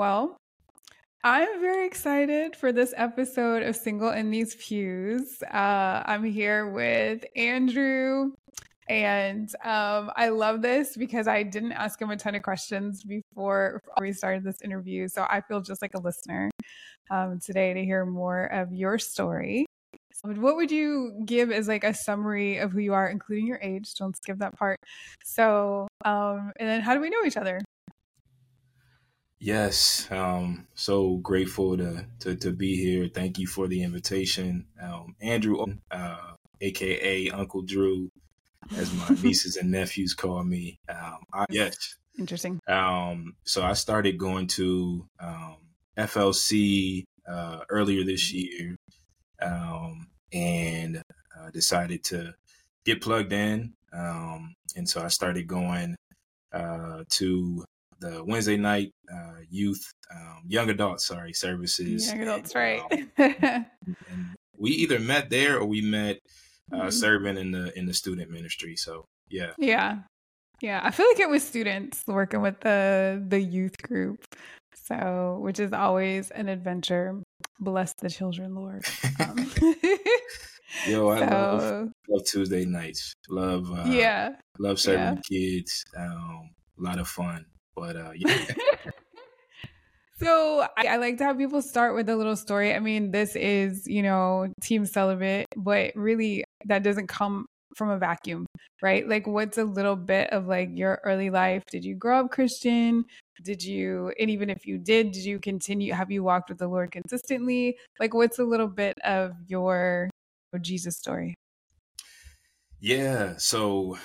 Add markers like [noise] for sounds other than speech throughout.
Well, I'm very excited for this episode of Single in These Pews. Uh, I'm here with Andrew, and um, I love this because I didn't ask him a ton of questions before, we started this interview. So I feel just like a listener um, today to hear more of your story. What would you give as like a summary of who you are, including your age? Don't skip that part. So, um, and then how do we know each other? Yes, um, so grateful to, to to be here. Thank you for the invitation, um, Andrew, uh, aka Uncle Drew, as my [laughs] nieces and nephews call me. Um, I, yes, interesting. Um, so I started going to um, FLC uh, earlier this year, um, and uh, decided to get plugged in. Um, and so I started going uh, to the Wednesday night uh, youth, um, young adult, sorry, services. Young adults, right? Um, we either met there or we met uh, mm-hmm. serving in the in the student ministry. So yeah, yeah, yeah. I feel like it was students working with the the youth group. So, which is always an adventure. Bless the children, Lord. Um, [laughs] Yo, I [laughs] so, love, love, Tuesday nights. Love, uh, yeah, love serving yeah. kids. Um, a lot of fun. But uh, yeah. [laughs] So I, I, like to have people start with a little story. I mean, this is, you know, team celibate, but really that doesn't come from a vacuum, right? Like what's a little bit of like your early life? Did you grow up Christian? Did you and even if you did, did you continue have you walked with the Lord consistently? Like what's a little bit of your Jesus story? Yeah, so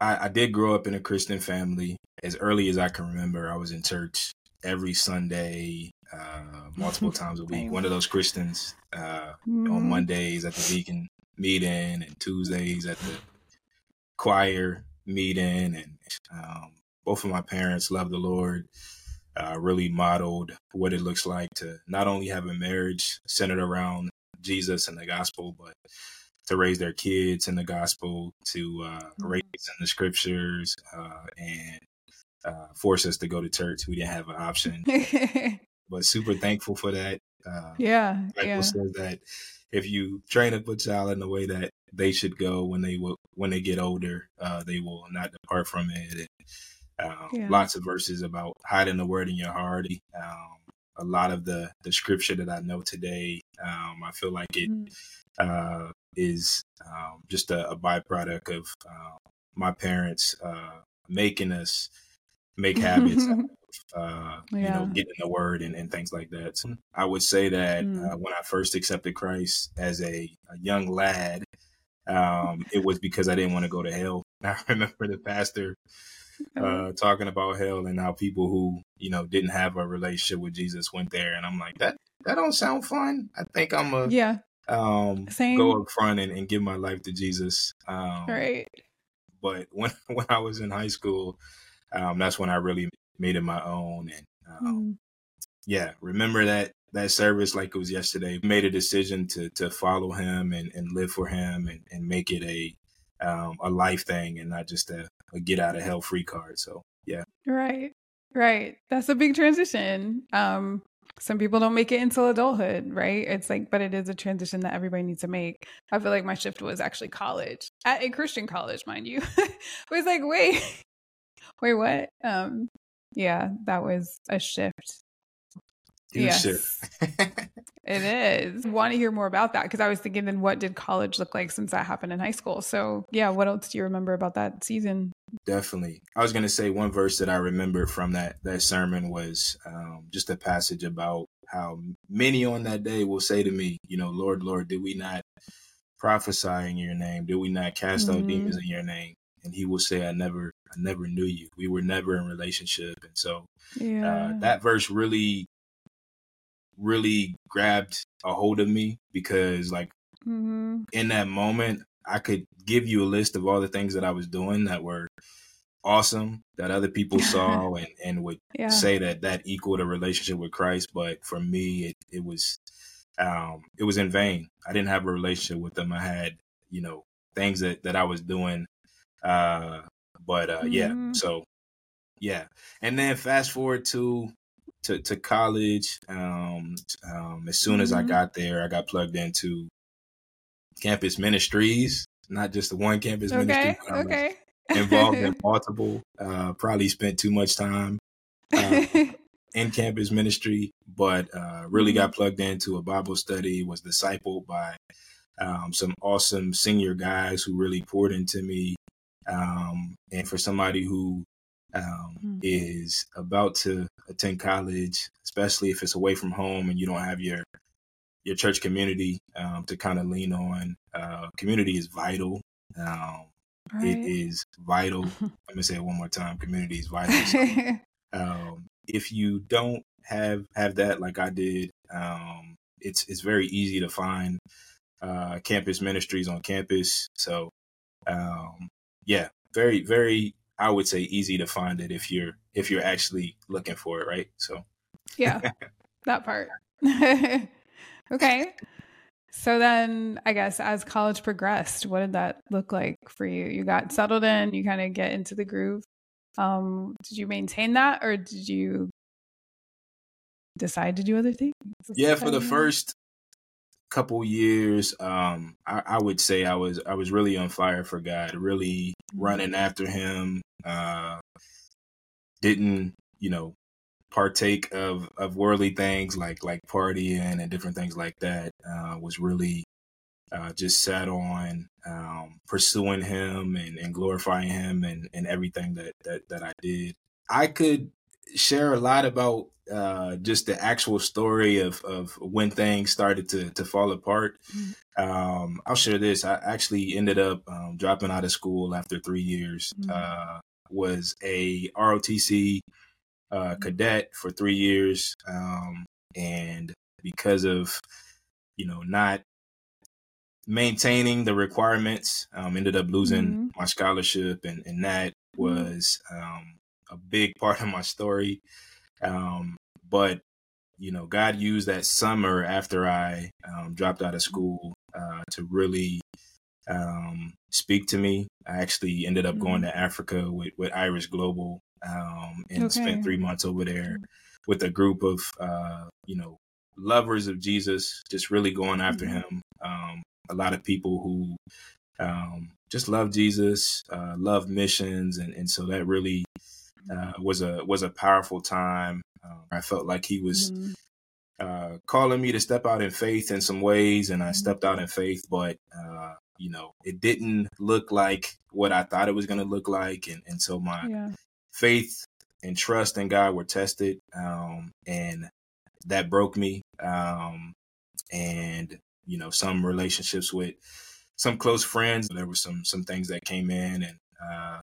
I, I did grow up in a Christian family. As early as I can remember, I was in church every Sunday, uh, [laughs] multiple times a week. One of those Christians uh, mm. on Mondays at the deacon meeting and Tuesdays at the choir meeting. And um, both of my parents love the Lord. Uh, really modeled what it looks like to not only have a marriage centered around Jesus and the gospel, but to raise their kids in the gospel, to uh, mm-hmm. raise in the scriptures, uh, and uh, force us to go to church. We didn't have an option, [laughs] but super thankful for that. Uh, yeah, Bible yeah. says that if you train up a child in the way that they should go when they will, when they get older, uh, they will not depart from it. And, um, yeah. Lots of verses about hiding the word in your heart. Um, a lot of the the scripture that I know today, um, I feel like it mm. uh, is um, just a, a, byproduct of uh, my parents uh, making us make habits [laughs] uh, yeah. you know, getting the word and, and, things like that. So I would say that mm. uh, when I first accepted Christ as a, a young lad, um, it was because I didn't want to go to hell. [laughs] I remember the pastor uh, talking about hell and how people who you know didn't have a relationship with Jesus went there, and I'm like that that don't sound fun. I think I'm a yeah um Same. go up front and, and give my life to Jesus. Um, right. But [laughs] when when I was in high school, um, that's when I really made it my own. And um, mm. yeah, remember that that service like it was yesterday. Made a decision to to follow him and, and live for him and, and make it a um, a life thing and not just a, a get out of hell free card. So yeah, right, right. That's a big transition. Um, some people don't make it until adulthood, right? It's like, but it is a transition that everybody needs to make. I feel like my shift was actually college at a Christian college, mind you. [laughs] it was like, wait, wait, what? Um, yeah, that was a shift. yes. [laughs] it is. Want to hear more about that because I was thinking, then what did college look like since that happened in high school? So, yeah, what else do you remember about that season? Definitely. I was going to say one verse that I remember from that that sermon was um, just a passage about how many on that day will say to me, you know, Lord, Lord, did we not prophesy in your name? Did we not cast mm-hmm. out demons in your name? And he will say, I never I never knew you. We were never in relationship. And so uh, yeah. uh, that verse really, really grabbed a hold of me because, like, mm-hmm. in that moment, I could give you a list of all the things that I was doing that were awesome that other people [laughs] saw and, and would yeah. say that that equaled a relationship with Christ. But for me, it, it was, um, it was in vain. I didn't have a relationship with them. I had, you know, things that, that I was doing, uh, but uh, mm-hmm. yeah, so yeah. And then fast forward to to, to college, um, um, as soon as mm-hmm. I got there, I got plugged into campus ministries, not just the one campus okay, ministry. Okay. involved in [laughs] multiple. Uh, probably spent too much time uh, [laughs] in campus ministry, but uh, really got mm-hmm. plugged into a Bible study. Was discipled by um, some awesome senior guys who really poured into me. Um, and for somebody who um, mm. is about to attend college, especially if it's away from home and you don't have your your church community um, to kind of lean on. Uh, community is vital. Um, right. It is vital. [laughs] Let me say it one more time. Community is vital. So, [laughs] um, if you don't have have that like I did, um, it's it's very easy to find uh, campus ministries on campus. So um, yeah, very very I would say easy to find it if you're if you're actually looking for it, right? So yeah, [laughs] that part. [laughs] okay. So then I guess as college progressed, what did that look like for you? You got settled in, you kind of get into the groove. Um, did you maintain that or did you decide to do other things? Yeah, for the first couple years, um, I, I, would say I was I was really on fire for God, really running mm-hmm. after Him. Uh, didn't you know partake of of worldly things like like partying and different things like that. Uh, was really uh, just sat on um, pursuing Him and, and glorifying Him and, and everything that, that that I did. I could share a lot about uh, just the actual story of, of when things started to, to fall apart. Mm-hmm. Um, I'll share this. I actually ended up um, dropping out of school after three years. Mm-hmm. Uh, was a ROTC uh, mm-hmm. cadet for three years, um, and because of you know not maintaining the requirements, um, ended up losing my scholarship, and and that was um, a big [laughs] part of my story. Um, but you know, God used that summer after I um, dropped out of school uh, to really um, speak to me. I actually ended up going mm-hmm. to Africa with, with Iris Global um, and okay. spent three months over there mm-hmm. with a group of, uh, you know, lovers of Jesus, just really going after mm-hmm. him. Um, a lot of people who um, just love Jesus, uh, love missions, and, and so that really uh, was a was a powerful time. Um, I felt like he was mm-hmm. uh, calling me to step out in faith in some ways, and I mm-hmm. stepped out in faith. But uh, you know, it didn't look like what I thought it was going to look like, and and so my yeah. faith and trust in God were tested, um, and that broke me. Um, and you know, some relationships with some close friends, there were some some things that came in, and uh,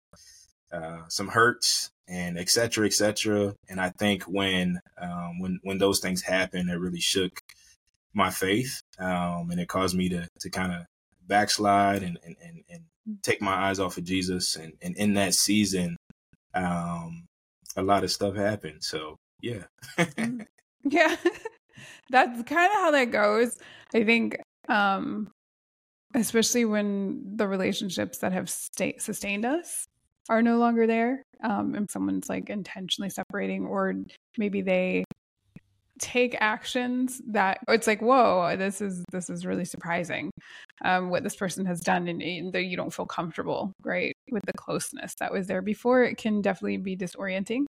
uh, some hurts and et cetera, et cetera. And I think when um, when when those things happen, it really shook my faith, um, and it caused me to to kind of backslide and, and and, and take my eyes off of Jesus. And, and in that season, um, a lot of stuff happened. So yeah, mm. [laughs] yeah, [laughs] that's kind of how that goes. I think um especially when the relationships that have stay, sustained us are no longer there um, and someone's like intentionally separating or maybe they take actions that it's like whoa this is this is really surprising um, what this person has done and, and you don't feel comfortable right with the closeness that was there before it can definitely be disorienting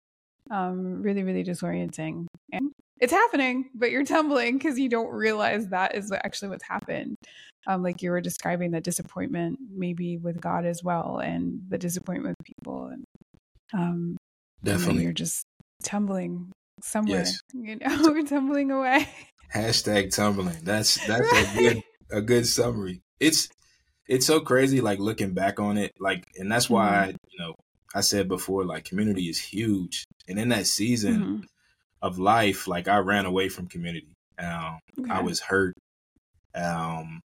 um, really really disorienting and it's happening but you're tumbling because you don't realize that is actually what's happened um, like you were describing the disappointment maybe with god as well and the disappointment with people and um definitely you're just tumbling somewhere yes. you know we're [laughs] tumbling away hashtag tumbling that's that's right. a [laughs] good a good summary it's it's so crazy like looking back on it like and that's why mm-hmm. you know i said before like community is huge and in that season mm-hmm. of life like i ran away from community um okay. i was hurt um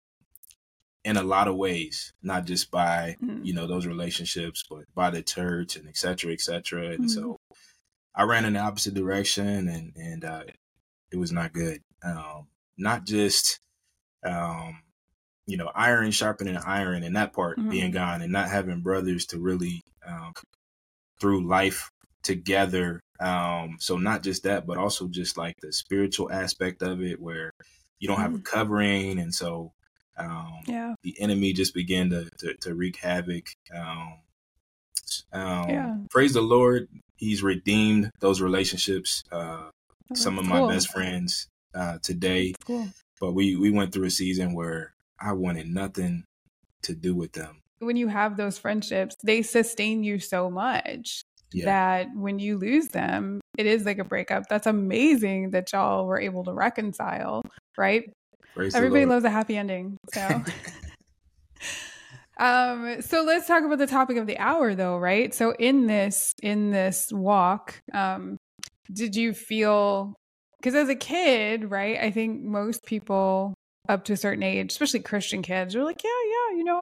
in a lot of ways, not just by mm-hmm. you know those relationships, but by the church and et cetera, et cetera. And mm-hmm. so I ran in the opposite direction, and and uh, it was not good. Um, not just um, you know iron sharpening iron, and that part mm-hmm. being gone, and not having brothers to really um, through life together Um, so not just that, but also just like the spiritual aspect of it, where you don't have a mm. covering, and so um, yeah. the enemy just began to, to, to wreak havoc. Um, um, yeah. Praise the Lord, He's redeemed those relationships. Uh, oh, some of my best friends uh, today, cool. but we we went through a season where I wanted nothing to do with them. When you have those friendships, they sustain you so much yeah. that when you lose them, it is like a breakup. That's amazing that y'all were able to reconcile, right? Praise Everybody loves a happy ending. So [laughs] um so let's talk about the topic of the hour though, right? So in this in this walk, um did you feel because as a kid, right? I think most people up to a certain age, especially Christian kids, are like, yeah, yeah, you know,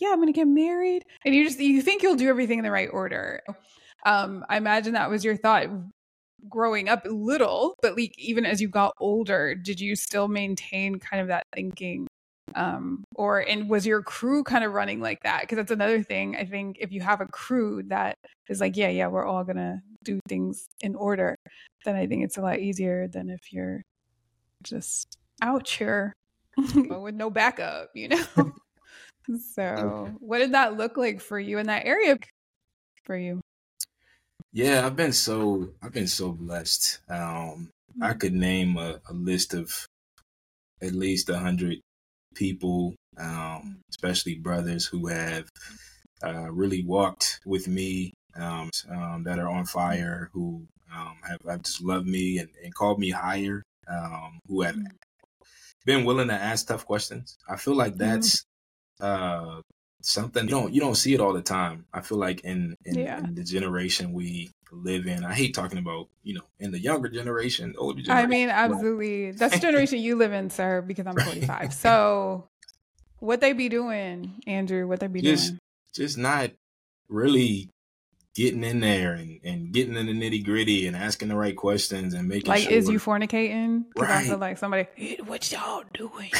yeah, I'm going to get married. And you just, you think you'll do everything in the right order. Um, I imagine that was your thought growing up little, but like even as you got older, did you still maintain kind of that thinking? Um, or and was your crew kind of running like that? Because that's another thing. I think if you have a crew that is like, yeah, yeah, we're all gonna do things in order, then I think it's a lot easier than if you're just out here [laughs] with no backup, you know. [laughs] so, what did that look like for you in that area? For you? Yeah, I've been so I've been so blessed. Um, I mm. could name a, a list of at least a hundred people, um, especially brothers who have uh, really walked with me, um, um, that are on fire, who um, have, have just loved me and, and called me higher, um, who have mm. been willing to ask tough questions. I feel like mm-hmm. that's uh, something you don't you don't see it all the time. I feel like in in, yeah. in, the generation we live in, I hate talking about you know in the younger generation, older generation. I mean, absolutely, that's the generation you live in, sir. Because I'm 45. so, what they be doing, Andrew? What they be just, doing? Just not really getting in there and, and getting in the nitty gritty and asking the right questions and making like sure. is you fornicating? Right. I feel like somebody, what y'all doing?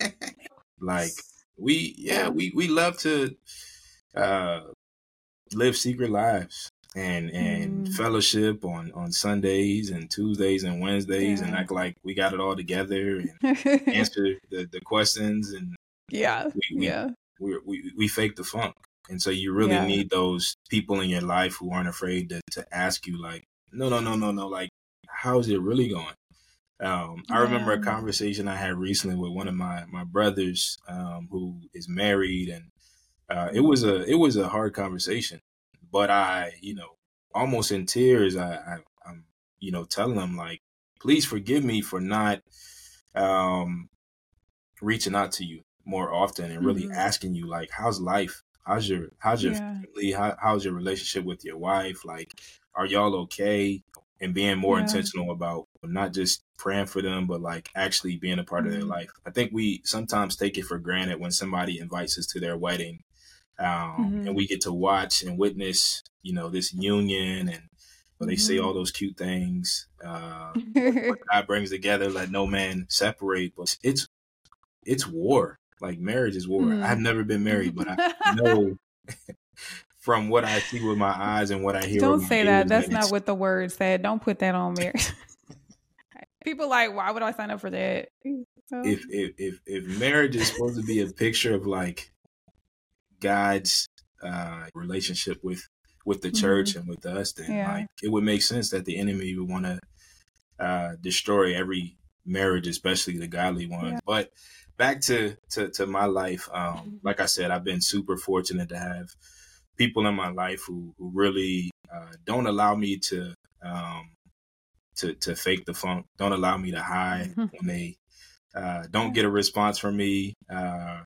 [laughs] like we yeah we we love to uh live secret lives and and mm. fellowship on on Sundays and Tuesdays and Wednesdays yeah. and act like we got it all together and [laughs] answer the, the questions and yeah we, we, yeah we, we we fake the funk and so you really yeah. need those people in your life who aren't afraid to, to ask you like no no no no no like how's it really going um, I remember a conversation I had recently with one of my my brothers um, who is married, and uh, it was a it was a hard conversation. But I, you know, almost in tears, I, I I'm you know telling him like, please forgive me for not um, reaching out to you more often and really mm-hmm. asking you like, how's life? How's your how's your yeah. family? How, how's your relationship with your wife? Like, are y'all okay? And being more yeah. intentional about not just praying for them, but like actually being a part mm-hmm. of their mm-hmm. life. I think we sometimes take it for granted when somebody invites us to their wedding, um, mm-hmm. and we get to watch and witness, you know, this union and well, they mm-hmm. say all those cute things. Uh, [laughs] God brings together, let no man separate. But it's it's war. Like marriage is war. I've mm-hmm. never been married, but I [laughs] know [laughs] from what I see with my eyes and what I hear. Don't say that. That's not what the word said. Don't put that on marriage. [laughs] people like, why would I sign up for that? So. If, if if if marriage is supposed to be a picture of like God's uh, relationship with with the church mm-hmm. and with us, then yeah. like it would make sense that the enemy would want to uh, destroy every marriage, especially the godly ones. Yeah. But back to, to to my life, um, like I said, I've been super fortunate to have people in my life who who really uh, don't allow me to um, to to fake the funk. Don't allow me to hide mm-hmm. when they uh, don't get a response from me. Uh,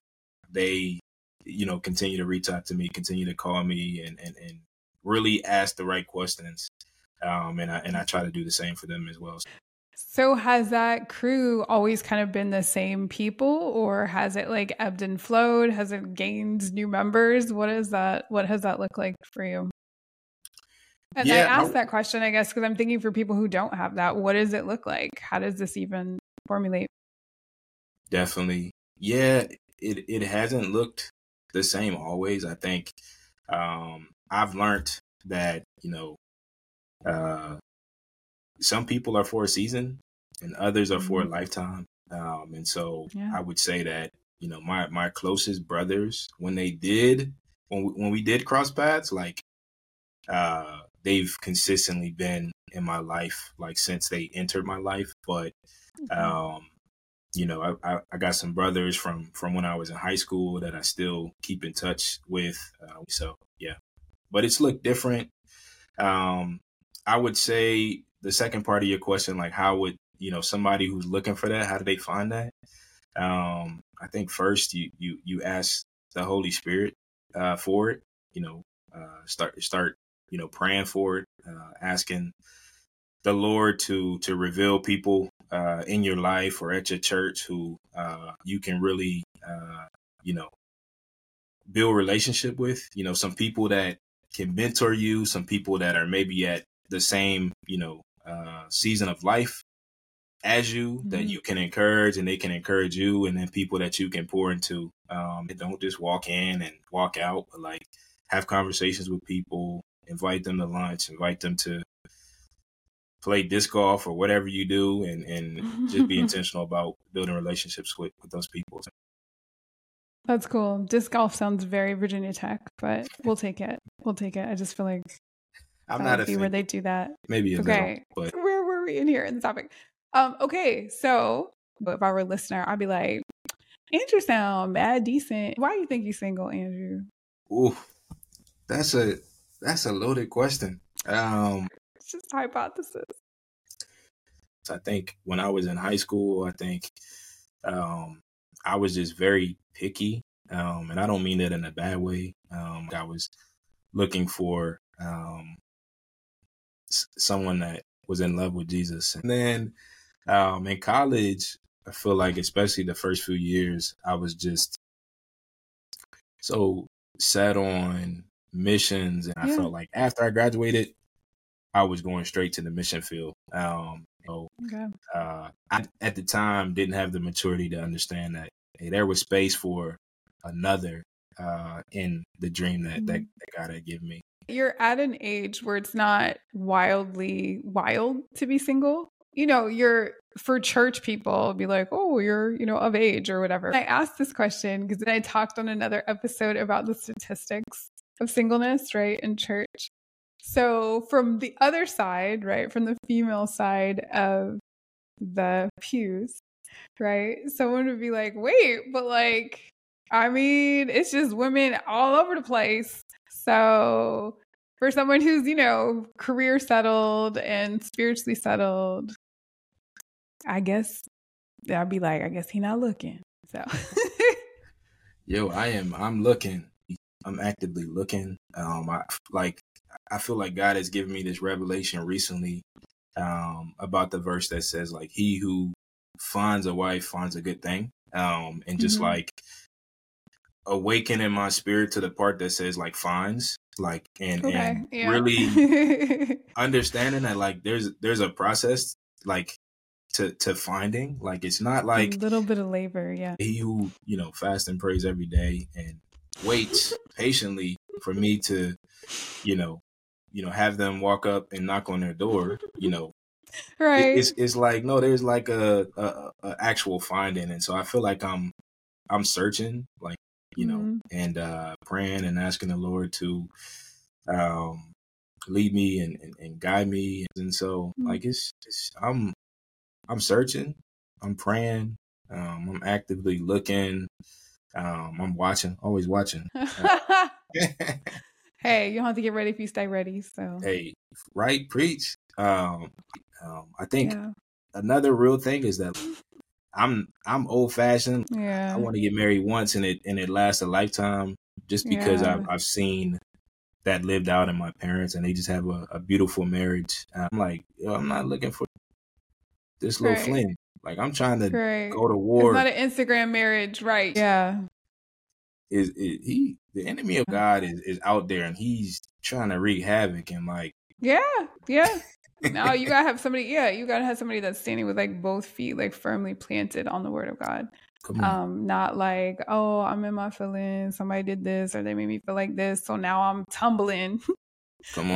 they, you know, continue to reach out to me, continue to call me, and and, and really ask the right questions. Um, and I and I try to do the same for them as well. So has that crew always kind of been the same people or has it like ebbed and flowed? Has it gained new members? What is that what has that looked like for you? And yeah, I asked that question, I guess, because I'm thinking for people who don't have that, what does it look like? How does this even formulate? Definitely. Yeah, it, it hasn't looked the same always. I think um, I've learned that, you know, uh, some people are for a season and others are for a mm-hmm. lifetime. Um, and so yeah. I would say that, you know, my, my closest brothers, when they did, when we, when we did cross paths, like, uh, they've consistently been in my life, like since they entered my life. But, mm-hmm. um, you know, I, I, I, got some brothers from, from when I was in high school that I still keep in touch with. Uh, so yeah, but it's looked different. Um, I would say the second part of your question, like how would you know somebody who's looking for that, how do they find that? Um, I think first you you you ask the Holy Spirit uh, for it. You know, uh, start start you know praying for it, uh, asking the Lord to to reveal people uh, in your life or at your church who uh, you can really uh, you know build relationship with. You know, some people that can mentor you, some people that are maybe at the same, you know, uh, season of life as you mm-hmm. that you can encourage and they can encourage you and then people that you can pour into. Um, don't just walk in and walk out, but like have conversations with people, invite them to lunch, invite them to play disc golf or whatever you do and, and just be [laughs] intentional about building relationships with, with those people. That's cool. Disc golf sounds very Virginia Tech, but we'll take it. We'll take it. I just feel like I'm not a fan. where they do that. Maybe okay. But [laughs] where were we in here in the topic? Um. Okay. So, if I were a listener, I'd be like, Andrew sound mad decent. Why do you think he's single, Andrew? Ooh, that's a that's a loaded question. Um, it's just hypothesis. I think when I was in high school, I think um, I was just very picky, um, and I don't mean that in a bad way. Um, I was looking for um, someone that was in love with Jesus. And then um, in college, I feel like, especially the first few years, I was just so set on missions. And I felt like after I graduated, I was going straight to the mission field. Um, so, okay. uh, I, at the time, didn't have the maturity to understand that hey, there was space for another uh, in the dream that, mm-hmm. that, that God had given me. You're at an age where it's not wildly wild to be single. You know, you're for church people be like, oh, you're, you know, of age or whatever. I asked this question because I talked on another episode about the statistics of singleness, right, in church. So, from the other side, right, from the female side of the pews, right, someone would be like, wait, but like, I mean, it's just women all over the place. So, for someone who's, you know, career settled and spiritually settled, I guess I'd be like, I guess he not looking. So, [laughs] yo, I am. I'm looking. I'm actively looking. Um, I like. I feel like God has given me this revelation recently um, about the verse that says, like, he who finds a wife finds a good thing. Um, and just mm-hmm. like awaken in my spirit to the part that says like fines like and okay, and yeah. really [laughs] understanding that like there's there's a process like to to finding. Like it's not like a little bit of labor yeah. He who you know fast and prays every day and waits patiently for me to you know you know have them walk up and knock on their door you know. Right. it's, it's like no there's like a, a, a actual finding. And so i feel like i'm i'm searching like you know, mm-hmm. and uh, praying and asking the Lord to um, lead me and, and, and, guide me. And so, mm-hmm. like, it's, it's, I'm I'm searching, I'm praying, um, I'm actively looking, um, I'm watching, always watching. [laughs] [laughs] hey, you don't have to get ready if you stay ready. So hey, right, preach. Um, um I think yeah. another real thing is that [laughs] I'm I'm old fashioned. Yeah. I want to get married once and it and it lasts a lifetime just because yeah. I've I've seen that lived out in my parents and they just have a, a beautiful marriage. I'm like, I'm not looking for this little right. fling. Like I'm trying to right. go to war. It's not an Instagram marriage, right? Yeah. Is, is he the enemy of uh. God is, is out there and he's trying to wreak havoc and like Yeah, yeah no, you gotta have somebody. Yeah, you gotta have somebody that's standing with like both feet like firmly planted on the word of God. Um, not like, oh, I'm in my feelings. Somebody did this, or they made me feel like this, so now I'm tumbling [laughs]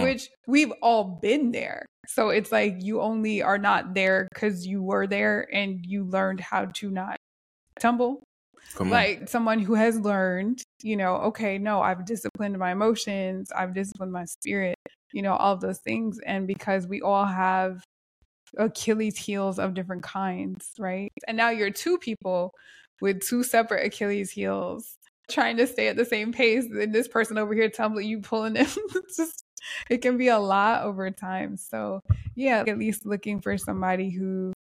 which we've all been there. So it's like you only are not there because you were there and you learned how to not tumble. like someone who has learned, you know, okay, no, I've disciplined my emotions, I've disciplined my spirit, you know, all of those things. And because we all have Achilles heels of different kinds, right? And now you're two people with two separate Achilles heels trying to stay at the same pace and this person over here tumbling you pulling them [laughs] it's just it can be a lot over time so yeah at least looking for somebody who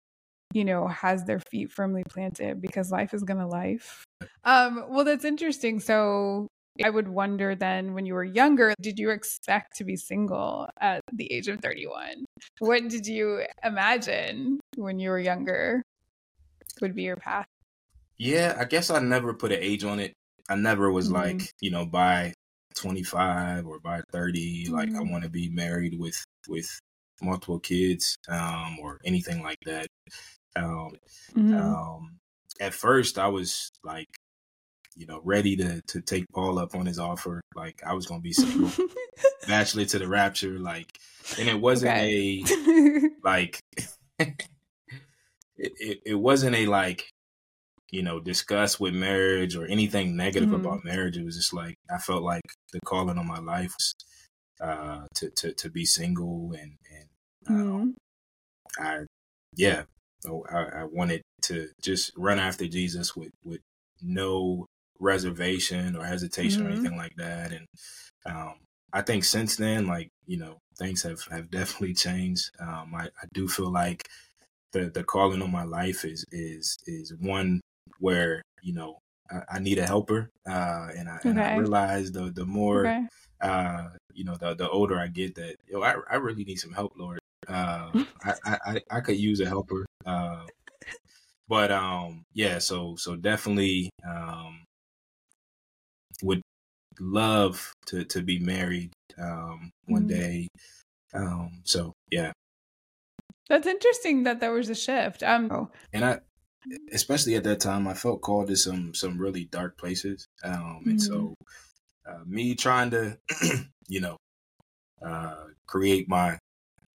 you know has their feet firmly planted because life is gonna life um well that's interesting so I would wonder then when you were younger, did you expect to be single at the age of 31? What did you imagine when you were younger would be your path? Yeah, I guess I never put an age on it. I never was mm-hmm. like, you know, by 25 or by 30, mm-hmm. like I mm-hmm. want to be married with with multiple kids um or anything like that. Um, mm-hmm. um at first I was like you know, ready to to take Paul up on his offer. Like I was gonna be single, [laughs] bachelor to the rapture. Like, and it wasn't okay. a [laughs] like, [laughs] it, it, it wasn't a like, you know, discuss with marriage or anything negative mm-hmm. about marriage. It was just like I felt like the calling on my life was uh, to to to be single and and mm-hmm. I yeah, I, I wanted to just run after Jesus with with no reservation or hesitation mm-hmm. or anything like that. And um, I think since then, like you know, things have have definitely changed. Um, I, I do feel like the the calling on my life is is is one where you know I, I need a helper, uh, and I okay. and I realize the the more okay. uh, you know the the older I get that yo I I really need some help, Lord. Uh, I, [laughs] I I could use a helper. Uh, but um yeah so so definitely um would love to to be married um, one mm-hmm. day. Um, so yeah, that's interesting that there was a shift. Um, oh, and I, especially at that time, I felt called to some some really dark places. Um, and mm-hmm. so uh, me trying to, [clears throat] you know, uh, create my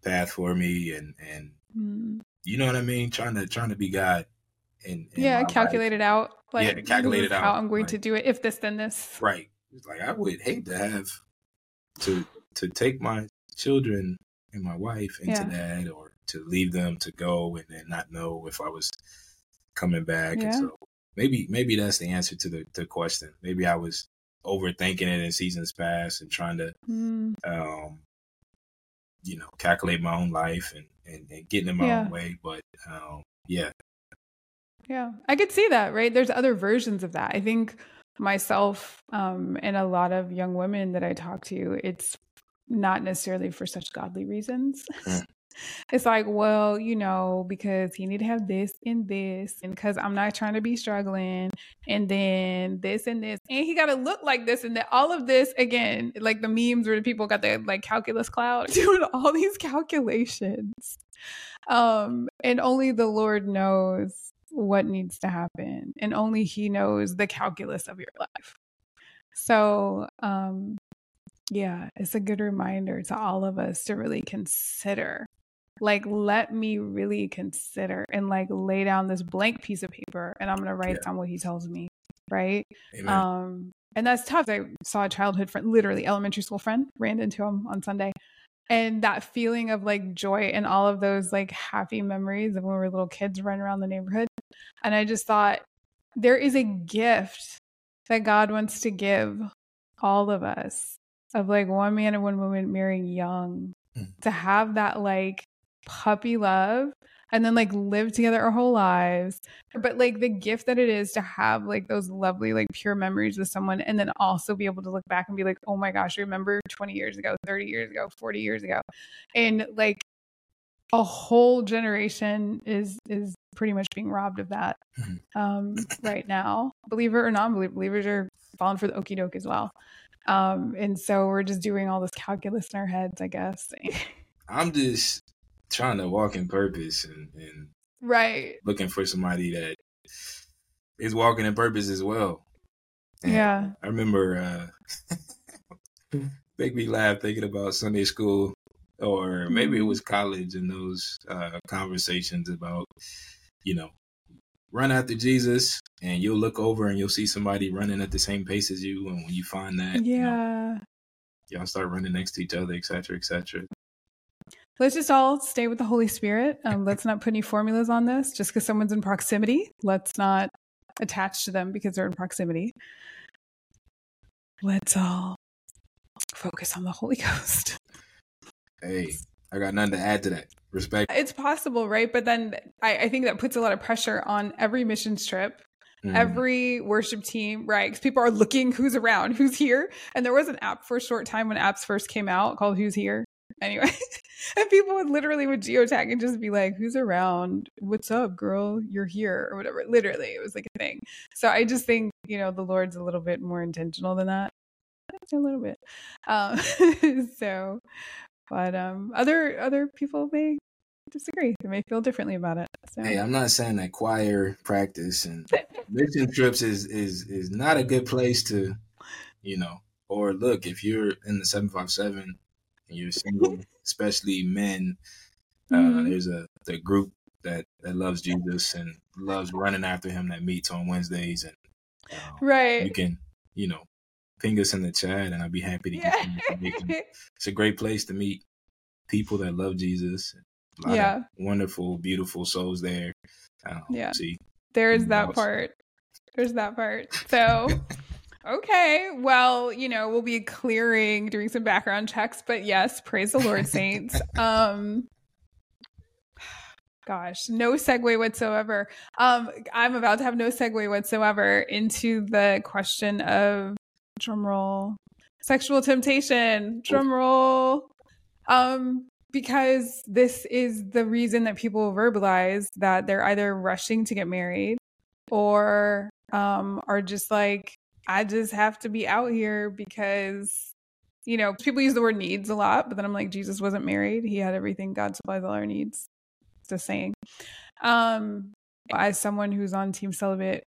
path for me and and mm-hmm. you know what I mean, trying to trying to be God. And, yeah, calculate life. it out. Like, yeah, calculate it out. How I'm going like, to do it if this, then this. Right. Like I would hate to have to to take my children and my wife into yeah. that, or to leave them to go and then not know if I was coming back. Yeah. And so maybe maybe that's the answer to the, the question. Maybe I was overthinking it in seasons past and trying to mm. um you know calculate my own life and and, and getting in my yeah. own way. But um yeah, yeah, I could see that, right? There's other versions of that. I think myself um, and a lot of young women that I talk to, it's not necessarily for such godly reasons. Mm. [laughs] it's like, well, you know, because he need to have this and this, and because I'm not trying to be struggling, and then this and this, and he got to look like this and that. All of this again, like the memes where the people got the like calculus cloud [laughs] doing all these calculations, um, and only the Lord knows what needs to happen and only he knows the calculus of your life so um yeah it's a good reminder to all of us to really consider like let me really consider and like lay down this blank piece of paper and i'm gonna write yeah. down what he tells me right Amen. um and that's tough i saw a childhood friend literally elementary school friend ran into him on sunday and that feeling of like joy and all of those like happy memories of when we were little kids running around the neighborhood. And I just thought there is a gift that God wants to give all of us of like one man and one woman marrying young mm. to have that like puppy love and then like live together our whole lives. But like the gift that it is to have like those lovely, like pure memories with someone and then also be able to look back and be like, oh my gosh, I remember 20 years ago, 30 years ago, 40 years ago. And like a whole generation is is pretty much being robbed of that mm-hmm. um, right now. Believer or non-believer, believers are falling for the okey doke as well. Um, and so we're just doing all this calculus in our heads, I guess. I'm just trying to walk in purpose and, and right looking for somebody that is walking in purpose as well. And yeah. I remember uh [laughs] make me laugh thinking about Sunday school, or maybe it mm-hmm. was college and those uh, conversations about, you know, run after Jesus, and you'll look over and you'll see somebody running at the same pace as you, and when you find that, yeah, you know, y'all start running next to each other, etc., etc. Let's just all stay with the Holy Spirit. Um, let's not put any formulas on this. Just because someone's in proximity, let's not attach to them because they're in proximity. Let's all focus on the Holy [laughs] Ghost. Hey, I got nothing to add to that. Respect. It's possible, right? But then I, I think that puts a lot of pressure on every missions trip Mm. every worship team, right? Because people are looking who's around, who's here. And there was an app for a short time when apps first came out called Who's Here. Anyway, [laughs] [laughs] and people would literally would geotag and just be like, "Who's around? What's up, girl? You're here," or whatever. Literally, it was like a thing. So I just think you know the Lord's a little bit more intentional than that, a little bit. Um, [laughs] so, but um, other other people may disagree. They may feel differently about it. So. Hey, I'm not saying that choir practice and [laughs] mission trips is is is not a good place to, you know. Or look, if you're in the seven five seven and you're single, especially men, uh, mm-hmm. there's a the group that that loves Jesus and loves running after him that meets on Wednesdays and um, right you can you know ping us in the chat and I'd be happy to yeah. [laughs] It's a great place to meet people that love Jesus. yeah, wonderful, beautiful souls there. Um, yeah, see, there's that part. There's that part. So. [laughs] Okay. Well, you know, we'll be clearing, doing some background checks, but yes, praise the Lord, saints. [laughs] Um, gosh, no segue whatsoever. Um, I'm about to have no segue whatsoever into the question of drumroll, sexual temptation, drumroll. Um, because this is the reason that people verbalize that they're either rushing to get married or um, are just like I just have to be out here because, you know, people use the word needs a lot, but then I'm like, Jesus wasn't married. He had everything. God supplies all our needs. It's just saying. Um, as someone who's on team celibate,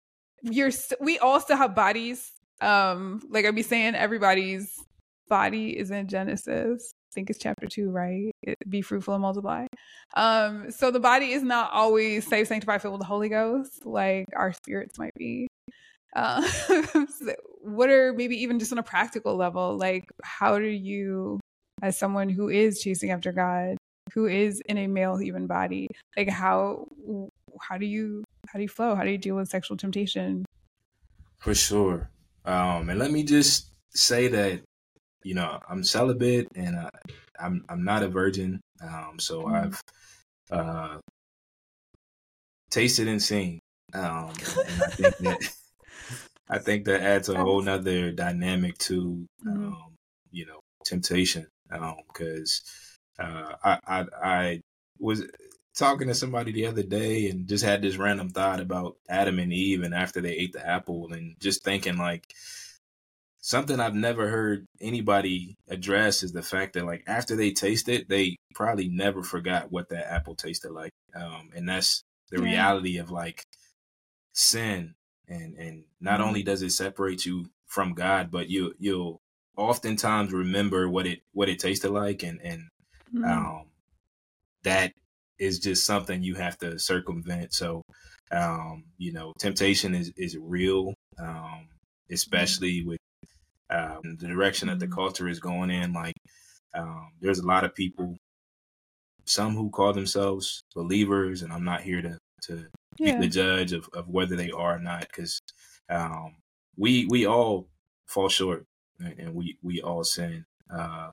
you're st- we all still have bodies. Um, like I'd be saying, everybody's body is in Genesis. I think it's chapter two, right? It, be fruitful and multiply. Um, so the body is not always saved, sanctified, filled with the Holy Ghost, like our spirits might be. Uh, [laughs] what are maybe even just on a practical level, like how do you, as someone who is chasing after God, who is in a male human body, like how how do you how do you flow? How do you deal with sexual temptation? For sure. Um, and let me just say that you know I'm celibate and uh, I'm I'm not a virgin. Um, so mm-hmm. I've uh, tasted and seen. Um, and I think that [laughs] [laughs] I think that adds a whole nother dynamic to, mm-hmm. um, you know, temptation. Because um, uh, I, I, I was talking to somebody the other day and just had this random thought about Adam and Eve and after they ate the apple and just thinking like something I've never heard anybody address is the fact that like after they taste it, they probably never forgot what that apple tasted like. Um, and that's the yeah. reality of like sin and and not mm-hmm. only does it separate you from God, but you you'll oftentimes remember what it what it tasted like, and and mm-hmm. um, that is just something you have to circumvent. So, um, you know, temptation is is real, um, mm-hmm. especially with um, the direction that the mm-hmm. culture is going in. Like, um, there's a lot of people, some who call themselves believers, and I'm not here to to yeah. be the judge of, of whether they are or not because um, we we all fall short and we we all sin. Uh,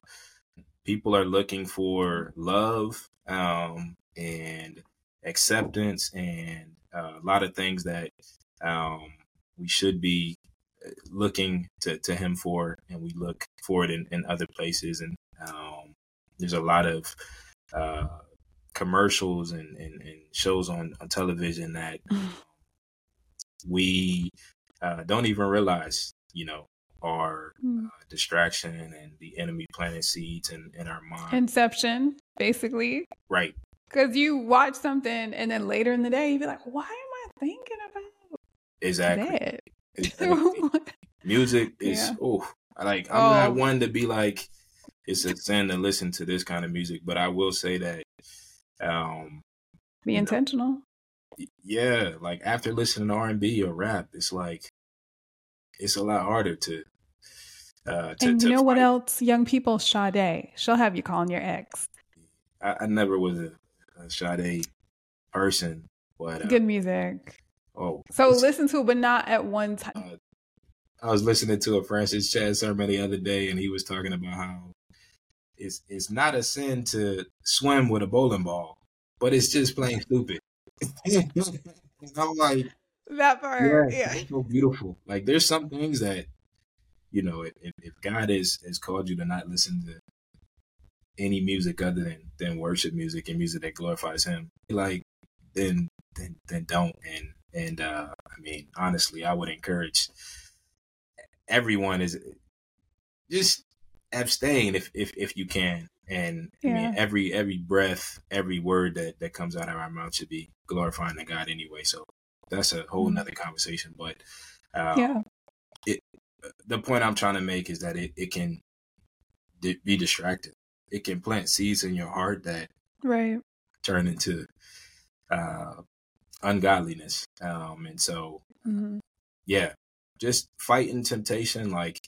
people are looking for love um, and acceptance and uh, a lot of things that um, we should be uh, looking to, to him for and we look for it in, in other places and um, there's a lot of uh, commercials and, and, and shows on, on television that [laughs] we uh, don't even realize, you know, are mm. uh, distraction and the enemy planting seeds in, in our mind. Inception, basically. Right. Because you watch something and then later in the day, you be like, why am I thinking about exactly. [laughs] Exactly. Music is, yeah. oh, like, I'm oh. not one to be like, it's a sin to listen to this kind of music. But I will say that um be intentional. Know, yeah, like after listening to R and B or rap, it's like it's a lot harder to uh, to, and you know fight. what else? Young people, Sade. She'll have you calling your ex. I, I never was a, a Sade person, but uh, good music. Oh, so listen to it, but not at one time. Uh, I was listening to a Francis Chan sermon the other day, and he was talking about how it's it's not a sin to swim with a bowling ball, but it's just plain stupid. [laughs] I'm like that part, yeah, yeah. so beautiful. Like there's some things that you know, if, if God has has called you to not listen to any music other than than worship music and music that glorifies Him, like then then then don't. And and uh, I mean, honestly, I would encourage everyone is just abstain if if if you can. And yeah. I mean, every every breath, every word that that comes out of our mouth should be glorifying to God anyway. So that's a whole mm-hmm. nother conversation. But uh, yeah, it the point I'm trying to make is that it, it can be distracted. It can plant seeds in your heart that right turn into uh, ungodliness. Um, and so, mm-hmm. yeah, just fighting temptation. Like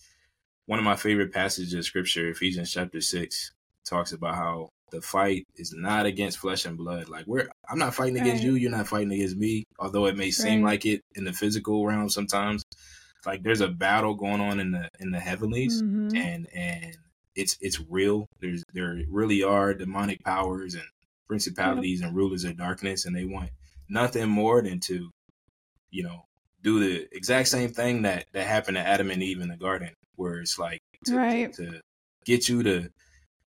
one of my favorite passages of scripture, Ephesians chapter six, talks about how the fight is not against flesh and blood. Like we're, I'm not fighting right. against you. You're not fighting against me. Although it may seem right. like it in the physical realm sometimes, like there's a battle going on in the in the heavenlies, mm-hmm. and and it's it's real. There's there really are demonic powers and principalities yep. and rulers of darkness, and they want nothing more than to, you know, do the exact same thing that that happened to Adam and Eve in the garden, where it's like to, right. to, to get you to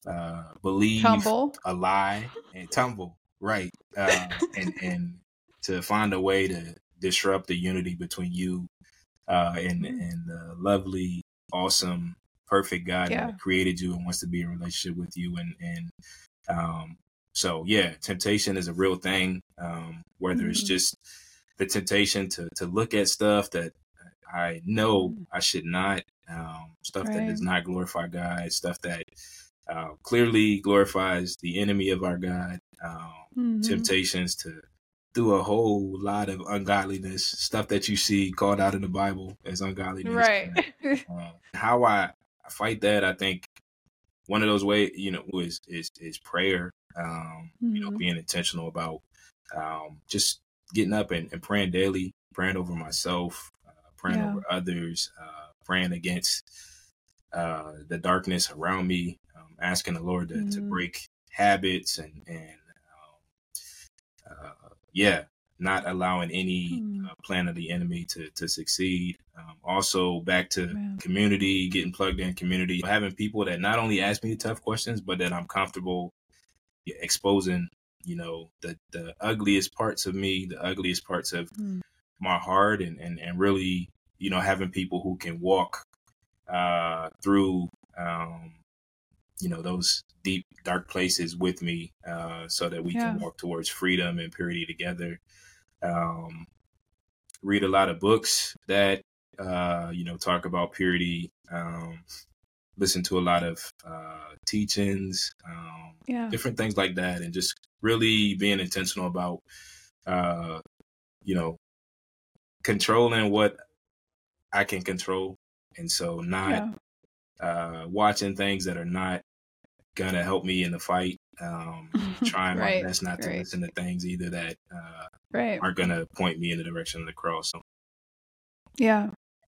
uh, believe tumble. a lie and tumble, right? Uh, and and to find a way to disrupt the unity between you uh, and mm-hmm. and the lovely, awesome, perfect God yeah. that created you and wants to be in relationship with you. And and um, so yeah, temptation is a real thing. Um, whether mm-hmm. it's just the temptation to to look at stuff that I know mm-hmm. I should not, um, stuff right. that does not glorify God, stuff that uh, clearly glorifies the enemy of our God, um, mm-hmm. temptations to do a whole lot of ungodliness, stuff that you see called out in the Bible as ungodliness. Right. uh, how I fight that, I think one of those ways, you know, is is, is prayer. Um, mm-hmm. You know, mm-hmm. being intentional about um, just getting up and, and, praying daily, praying over myself, uh, praying yeah. over others, uh, praying against uh, the darkness around me, um, asking the Lord to, mm-hmm. to break habits and and yeah, not allowing any mm. uh, plan of the enemy to to succeed. Um, also, back to community, getting plugged in community, having people that not only ask me tough questions, but that I'm comfortable exposing. You know, the the ugliest parts of me, the ugliest parts of mm. my heart, and and and really, you know, having people who can walk uh, through. Um, you know those deep dark places with me uh, so that we yeah. can walk towards freedom and purity together um, read a lot of books that uh, you know talk about purity um, listen to a lot of uh, teachings um, yeah. different things like that and just really being intentional about uh, you know controlling what i can control and so not yeah. Uh, watching things that are not gonna help me in the fight. Um, [laughs] trying right, my best not to right. listen to things either that uh, right. aren't gonna point me in the direction of the cross. So. Yeah,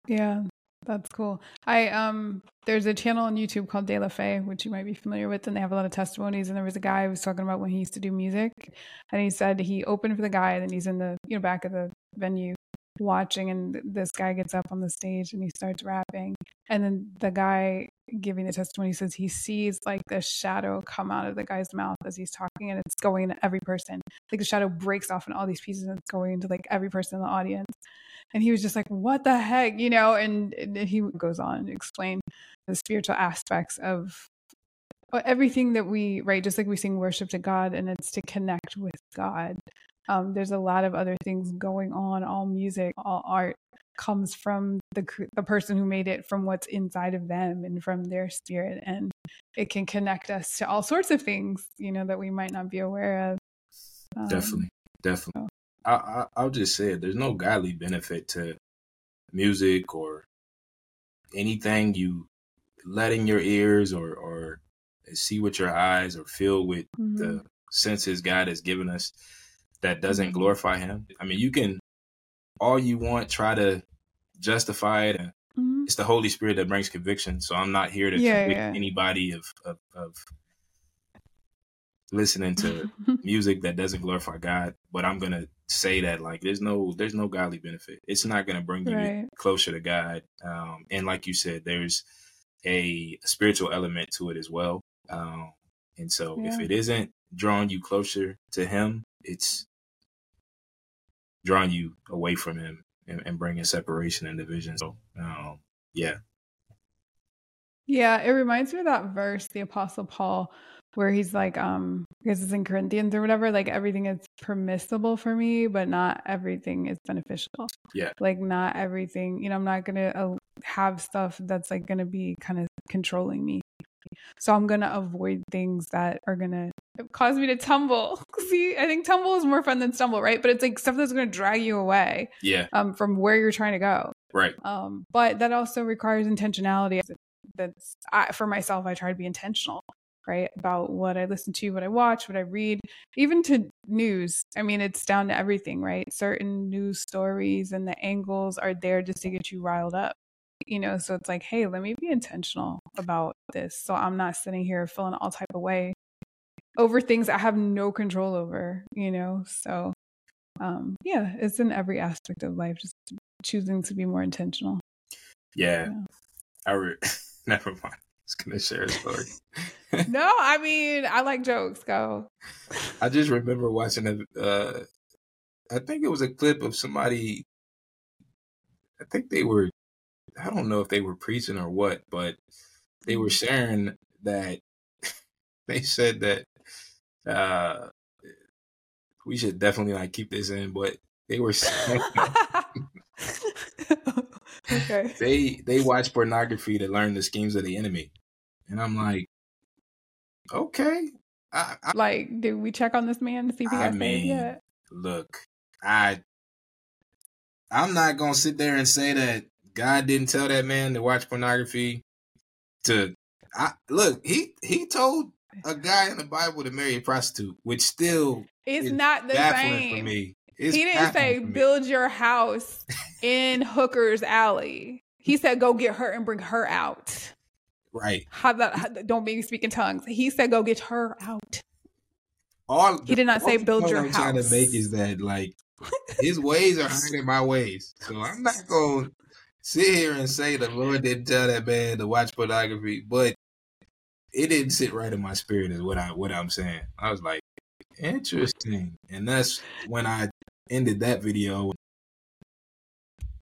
yeah, that's cool. I um, there's a channel on YouTube called De La Fe, which you might be familiar with, and they have a lot of testimonies. And there was a guy who was talking about when he used to do music, and he said he opened for the guy, and then he's in the you know back of the venue watching and this guy gets up on the stage and he starts rapping and then the guy giving the testimony says he sees like the shadow come out of the guy's mouth as he's talking and it's going to every person. Like the shadow breaks off in all these pieces and it's going into like every person in the audience. And he was just like what the heck? You know and, and he goes on to explain the spiritual aspects of everything that we right just like we sing worship to god and it's to connect with god um, there's a lot of other things going on. All music, all art comes from the the person who made it, from what's inside of them and from their spirit. And it can connect us to all sorts of things, you know, that we might not be aware of. Um, definitely, definitely. So. I, I I'll just say it. There's no godly benefit to music or anything you let in your ears or or see with your eyes or feel with mm-hmm. the senses God has given us that doesn't glorify Him. I mean, you can all you want try to justify it. Mm-hmm. It's the Holy Spirit that brings conviction. So I'm not here to yeah, convict yeah. anybody of, of, of listening to [laughs] music that doesn't glorify God. But I'm gonna say that like there's no there's no godly benefit. It's not gonna bring you right. closer to God. Um, and like you said, there's a spiritual element to it as well. Um, and so yeah. if it isn't drawing you closer to Him, it's drawing you away from Him and, and bringing separation and division. So, um, yeah. Yeah, it reminds me of that verse, the Apostle Paul, where he's like, um, because it's in Corinthians or whatever, like everything is permissible for me, but not everything is beneficial. Yeah. Like, not everything, you know, I'm not going to uh, have stuff that's like going to be kind of controlling me. So I'm going to avoid things that are going to cause me to tumble. [laughs] See, I think tumble is more fun than stumble, right? But it's like stuff that's going to drag you away. Yeah. Um, from where you're trying to go. Right. Um, but that also requires intentionality. That's I, for myself. I try to be intentional, right, about what I listen to, what I watch, what I read, even to news. I mean, it's down to everything, right? Certain news stories and the angles are there just to get you riled up you know so it's like hey let me be intentional about this so i'm not sitting here feeling all type of way over things i have no control over you know? So um yeah it's in every aspect of life just choosing to be more intentional. Yeah, yeah. i re- [laughs] never mind. I was gonna share a story. [laughs] No i mean i like jokes go. I just remember watching a uh i think it was a clip of somebody I think they were I don't know if they were preaching or what, but they were mm-hmm. sharing that [laughs] they said that uh we should definitely like keep this in, but they were saying [laughs] okay. [laughs] they they watch pornography to learn the schemes of the enemy. And I'm like, okay. I, I, like, did we check on this man to see if he got I mean, yet? Look, I I'm not gonna sit there and say that God didn't tell that man to watch pornography. To I, look, he he told a guy in the Bible to marry a prostitute, which still it's not the same for me. It's he didn't say build your house in [laughs] Hooker's Alley. He said go get her and bring her out. Right. How that how, don't make me speak in tongues. He said go get her out. All he did not say build your I'm house. trying to make is that like [laughs] his ways are higher than my ways, so I'm not going sit here and say the Lord didn't tell that man to watch pornography, but it didn't sit right in my spirit is what I what I'm saying. I was like, interesting. And that's when I ended that video.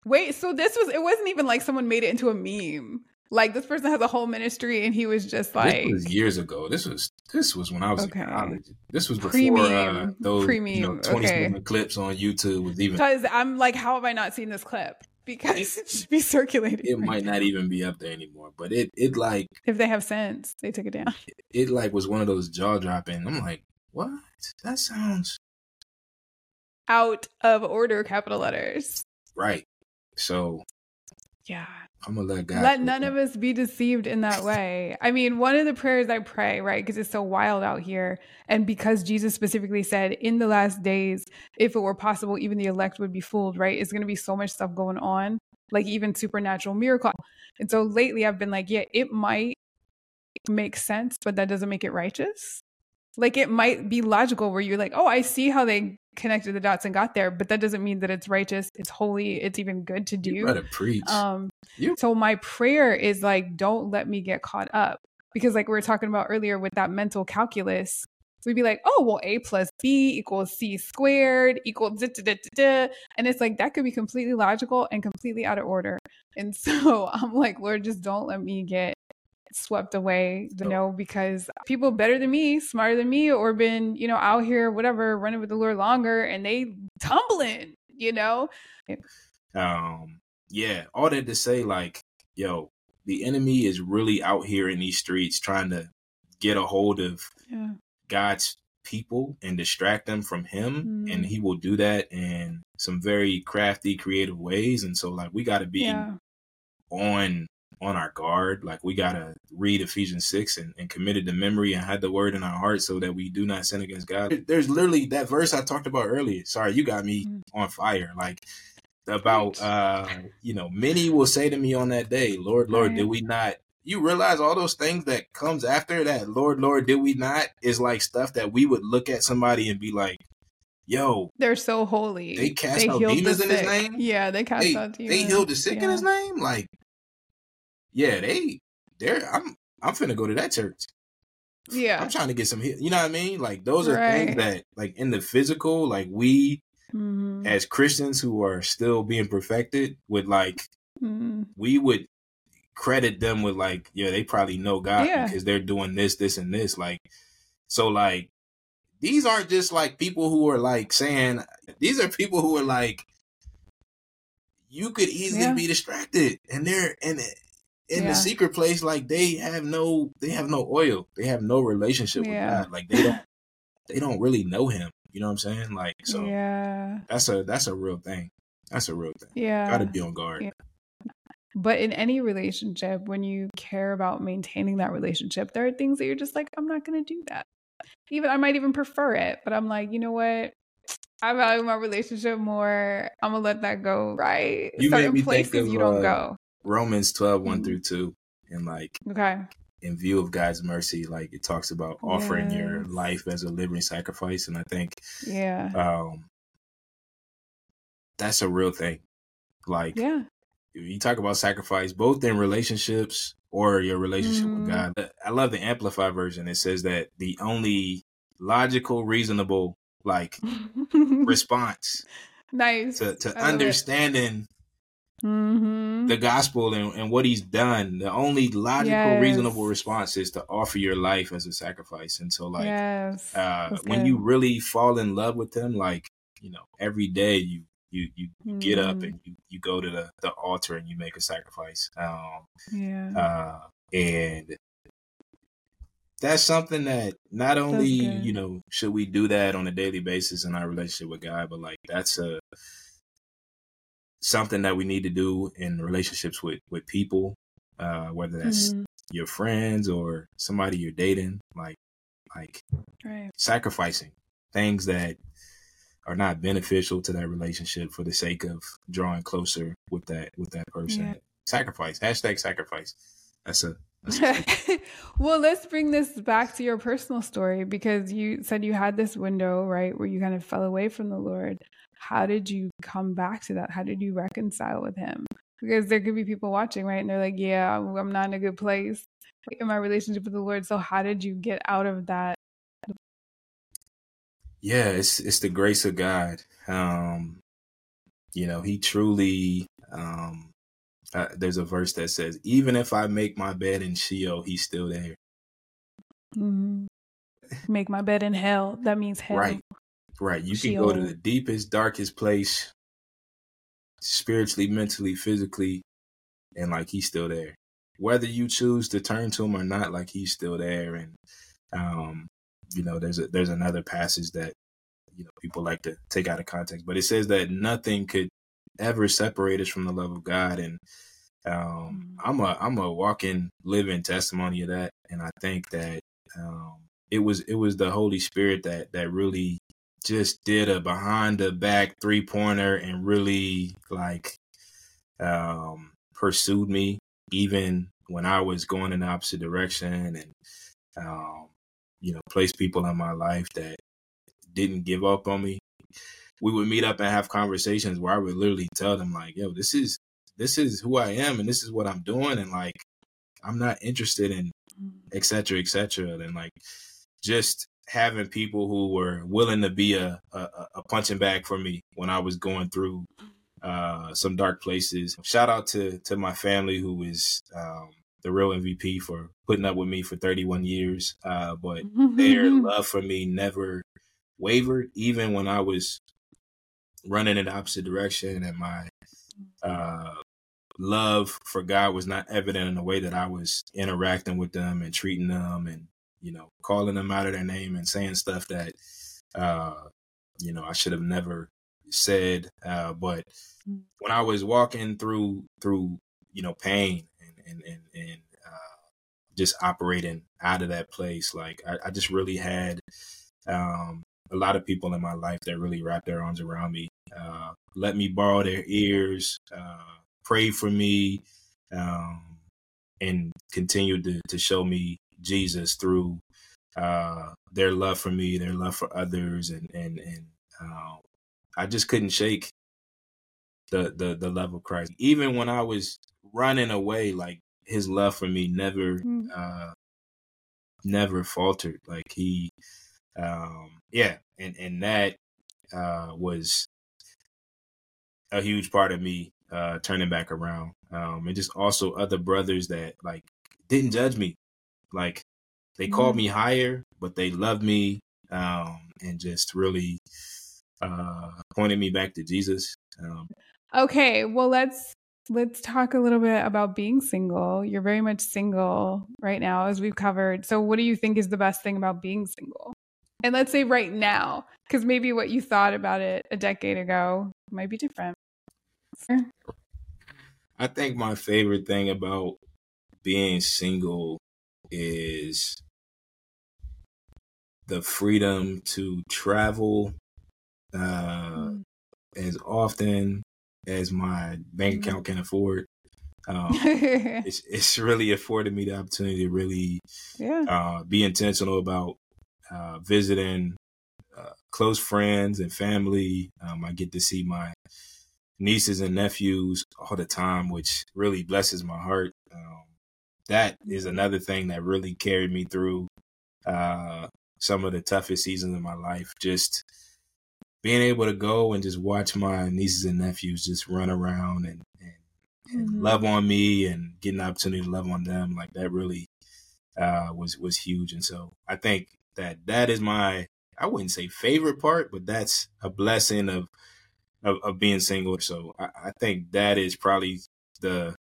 Wait, so this was it wasn't even like someone made it into a meme. Like this person has a whole ministry and he was just like This was years ago. This was this was when I was okay. in college. This was before uh, those Pre-meme. you know 20 okay. clips on YouTube was even Because I'm like, how have I not seen this clip? Because it should be circulating. It might not even be up there anymore, but it it like if they have sense, they took it down. It, [laughs] it like was one of those jaw dropping. I'm like, what? That sounds out of order, capital letters. Right. So yeah, I'm gonna let God. Let none of us be deceived in that way. I mean, one of the prayers I pray, right, because it's so wild out here, and because Jesus specifically said, in the last days, if it were possible, even the elect would be fooled, right? It's gonna be so much stuff going on, like even supernatural miracle. And so lately, I've been like, yeah, it might make sense, but that doesn't make it righteous. Like it might be logical where you're like, oh, I see how they connected the dots and got there, but that doesn't mean that it's righteous, it's holy, it's even good to do. You better preach. Um, you. So my prayer is like, don't let me get caught up because, like we were talking about earlier with that mental calculus, we'd be like, oh, well, a plus b equals c squared equals da, da, da, da, and it's like that could be completely logical and completely out of order. And [laughs] so I'm like, Lord, just don't let me get swept away, you know, because people better than me, smarter than me, or been, you know, out here, whatever, running with the Lord longer and they tumbling, you know? Um, yeah, all that to say, like, yo, the enemy is really out here in these streets trying to get a hold of yeah. God's people and distract them from him mm. and he will do that in some very crafty creative ways and so like we got to be yeah. on on our guard. Like we got to read ephesians 6 and, and committed to memory and had the word in our heart so that we do not sin against god. There's literally that verse i talked about earlier. Sorry you got me mm. on fire. Like about uh you know many will say to me on that day lord lord right. did we not you realize all those things that comes after that lord lord did we not is like stuff that we would look at somebody and be like yo they're so holy. they cast they out demons the in his name? Yeah they cast they, out demons they healed the sick yeah. in his name? Like yeah they they're i'm i'm finna go to that church yeah i'm trying to get some hit. you know what i mean like those are right. things that like in the physical like we mm-hmm. as christians who are still being perfected would like mm-hmm. we would credit them with like, yeah, they probably know God yeah. because they're doing this, this, and this. Like, so like these aren't just like people who are like saying these are people who are like you could easily yeah. be distracted and they're in in yeah. the secret place like they have no they have no oil they have no relationship yeah. with god like they don't they don't really know him you know what i'm saying like so yeah that's a that's a real thing that's a real thing yeah gotta be on guard yeah. But in any relationship, when you care about maintaining that relationship, there are things that you're just like, I'm not to do that. Even I might even prefer it, but I'm like, you know what? I value my relationship more. I'm gonna let that go. Right? You Certain me places think of, you don't uh, go. Romans 12, 1 mm-hmm. through 2. And like okay. In view of God's mercy, like it talks about offering yes. your life as a living sacrifice. And I think yeah. Um that's a real thing. Like yeah you talk about sacrifice, both in relationships or your relationship mm. with mm-hmm. God. I love the amplified version. It says that the only logical, reasonable, like [laughs] response, nice to, to understanding mm-hmm. the gospel and, and what He's done. The only logical, yes. reasonable response is to offer your life as a sacrifice. And so, like, yes. uh, when you really fall in love with Him, like you know, every day you you you, mm. get up mm. and you, you go to the, the altar and you make a sacrifice um yeah uh and that's something that not only you know should we do that on a daily basis in our relationship with god but like that's a something that we need to do in relationships with with people uh whether that's mm-hmm. your friends or somebody you're dating like like right. sacrificing things that are not beneficial to that relationship for the sake of drawing closer with that with that person. Yeah. Sacrifice. Hashtag sacrifice. That's a, that's a [laughs] well, let's bring this back to your personal story because you said you had this window, right, where you kind of fell away from the Lord. How did you come back to that? How did you reconcile with Him? Because there could be people watching, right, and they're like, "Yeah, I'm not in a good place in my relationship with the Lord." So, how did you get out of that yeah, it's it's the grace of God. Um, you know, He truly. Um, uh, there's a verse that says, "Even if I make my bed in Sheol, He's still there." Mm-hmm. Make my bed in hell. That means hell. Right, right. You Sheol. can go to the deepest, darkest place, spiritually, mentally, physically, and like He's still there. Whether you choose to turn to Him or not, like He's still there. And um, you know, there's a, there's another passage that you know people like to take out of context, but it says that nothing could ever separate us from the love of God, and um, mm. I'm a I'm a walking, living testimony of that, and I think that um, it was it was the Holy Spirit that that really just did a behind the back three pointer and really like um, pursued me even when I was going in the opposite direction and um, you know, place people in my life that didn't give up on me. We would meet up and have conversations where I would literally tell them like, "Yo, this is this is who I am and this is what I'm doing and like I'm not interested in etc. etc." And like just having people who were willing to be a, a, a punching bag for me when I was going through uh, some dark places. Shout out to to my family who is um, the real MVP for putting up with me for 31 years. Uh, but their [laughs] love for me never wavered, even when I was running in the opposite direction and my uh, love for God was not evident in the way that I was interacting with them and treating them and, you know, calling them out of their name and saying stuff that, uh, you know, I should have never said. Uh, but mm. when I was walking through, through, you know, pain and, and, and, and uh, just operating out of that place, like I, I just really had, um, a lot of people in my life that really wrapped their arms around me, uh, let me borrow their ears, uh, pray for me, um, and continue to, to show me Jesus through uh, their love for me, their love for others, and and and uh, I just couldn't shake the the the love of Christ. Even when I was running away, like His love for me never mm. uh, never faltered. Like He, um, yeah, and and that uh, was a huge part of me uh, turning back around. Um, and just also other brothers that like didn't judge me. Like they called mm. me higher, but they loved me um, and just really uh, pointed me back to Jesus. Um, okay, well let's let's talk a little bit about being single. You're very much single right now, as we've covered. So, what do you think is the best thing about being single? And let's say right now, because maybe what you thought about it a decade ago might be different. I think my favorite thing about being single is the freedom to travel uh, mm. as often as my bank mm. account can afford. Um, [laughs] it's, it's really afforded me the opportunity to really yeah. uh, be intentional about uh, visiting uh, close friends and family. Um, I get to see my nieces and nephews all the time, which really blesses my heart. Um, that is another thing that really carried me through uh, some of the toughest seasons of my life. Just being able to go and just watch my nieces and nephews just run around and, and, and mm-hmm. love on me and getting the opportunity to love on them, like that really uh, was was huge. And so I think that that is my I wouldn't say favorite part, but that's a blessing of of, of being single. So I, I think that is probably the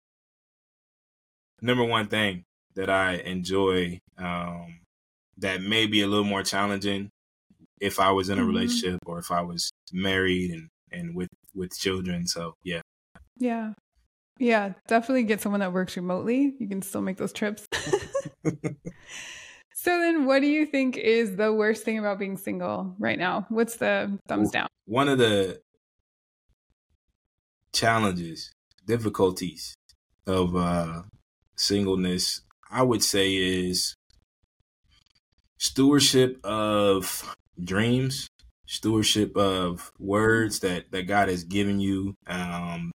number one thing that I enjoy um, that may be a little more challenging if I was in a mm-hmm. relationship or if I was married and, and with, with children. So yeah. Yeah. Yeah. Definitely get someone that works remotely. You can still make those trips. [laughs] so then what do you think is the worst thing about being single right now? What's the thumbs down? One of the challenges, difficulties of uh, singleness, I would say is stewardship of dreams, stewardship of words that, that God has given you. Um,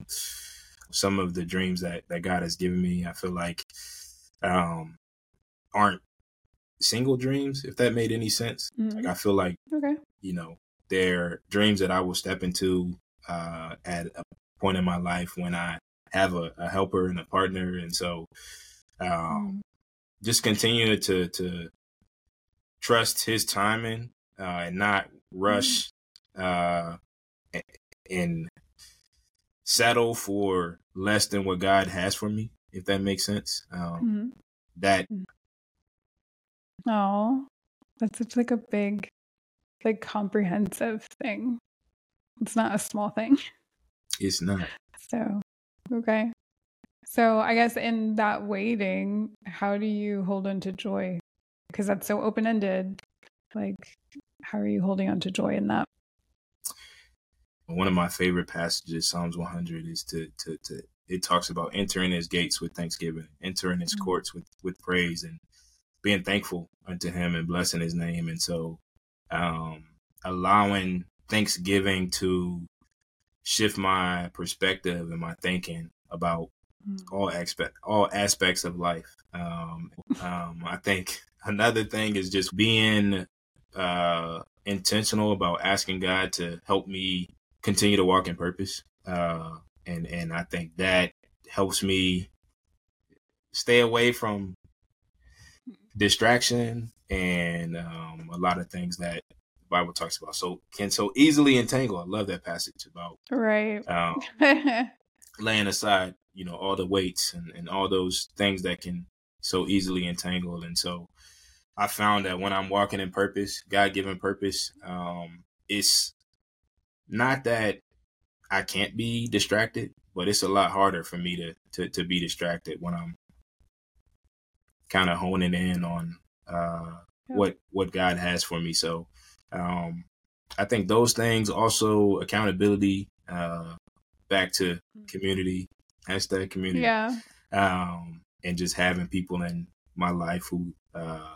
some of the dreams that, that God has given me, I feel like um, aren't single dreams, if that made any sense. Mm-hmm. Like I feel like, okay. you know, they're dreams that I will step into uh, at a point in my life when I have a, a helper and a partner, and so um, mm. just continue to to trust His timing uh, and not rush mm. uh, and settle for less than what God has for me, if that makes sense. Um, mm-hmm. That. Oh, that's such like a big, like comprehensive thing. It's not a small thing. [laughs] It's not. So, okay. So, I guess in that waiting, how do you hold on to joy? Because that's so open ended. Like, how are you holding on to joy in that? One of my favorite passages, Psalms 100, is to, to, to it talks about entering his gates with thanksgiving, entering his mm-hmm. courts with, with praise, and being thankful unto him and blessing his name. And so, um, allowing thanksgiving to shift my perspective and my thinking about mm. all aspect all aspects of life. Um, um, I think another thing is just being uh, intentional about asking God to help me continue to walk in purpose, uh, and and I think that helps me stay away from distraction and um, a lot of things that Bible talks about. So can so easily entangle. I love that passage about right. Um, [laughs] laying aside, you know, all the weights and, and all those things that can so easily entangle. And so I found that when I'm walking in purpose, God given purpose, um, it's not that I can't be distracted, but it's a lot harder for me to to, to be distracted when I'm kind of honing in on uh, yeah. what what God has for me. So um, I think those things also accountability, uh, back to mm. community, hashtag community, yeah, um, and just having people in my life who uh,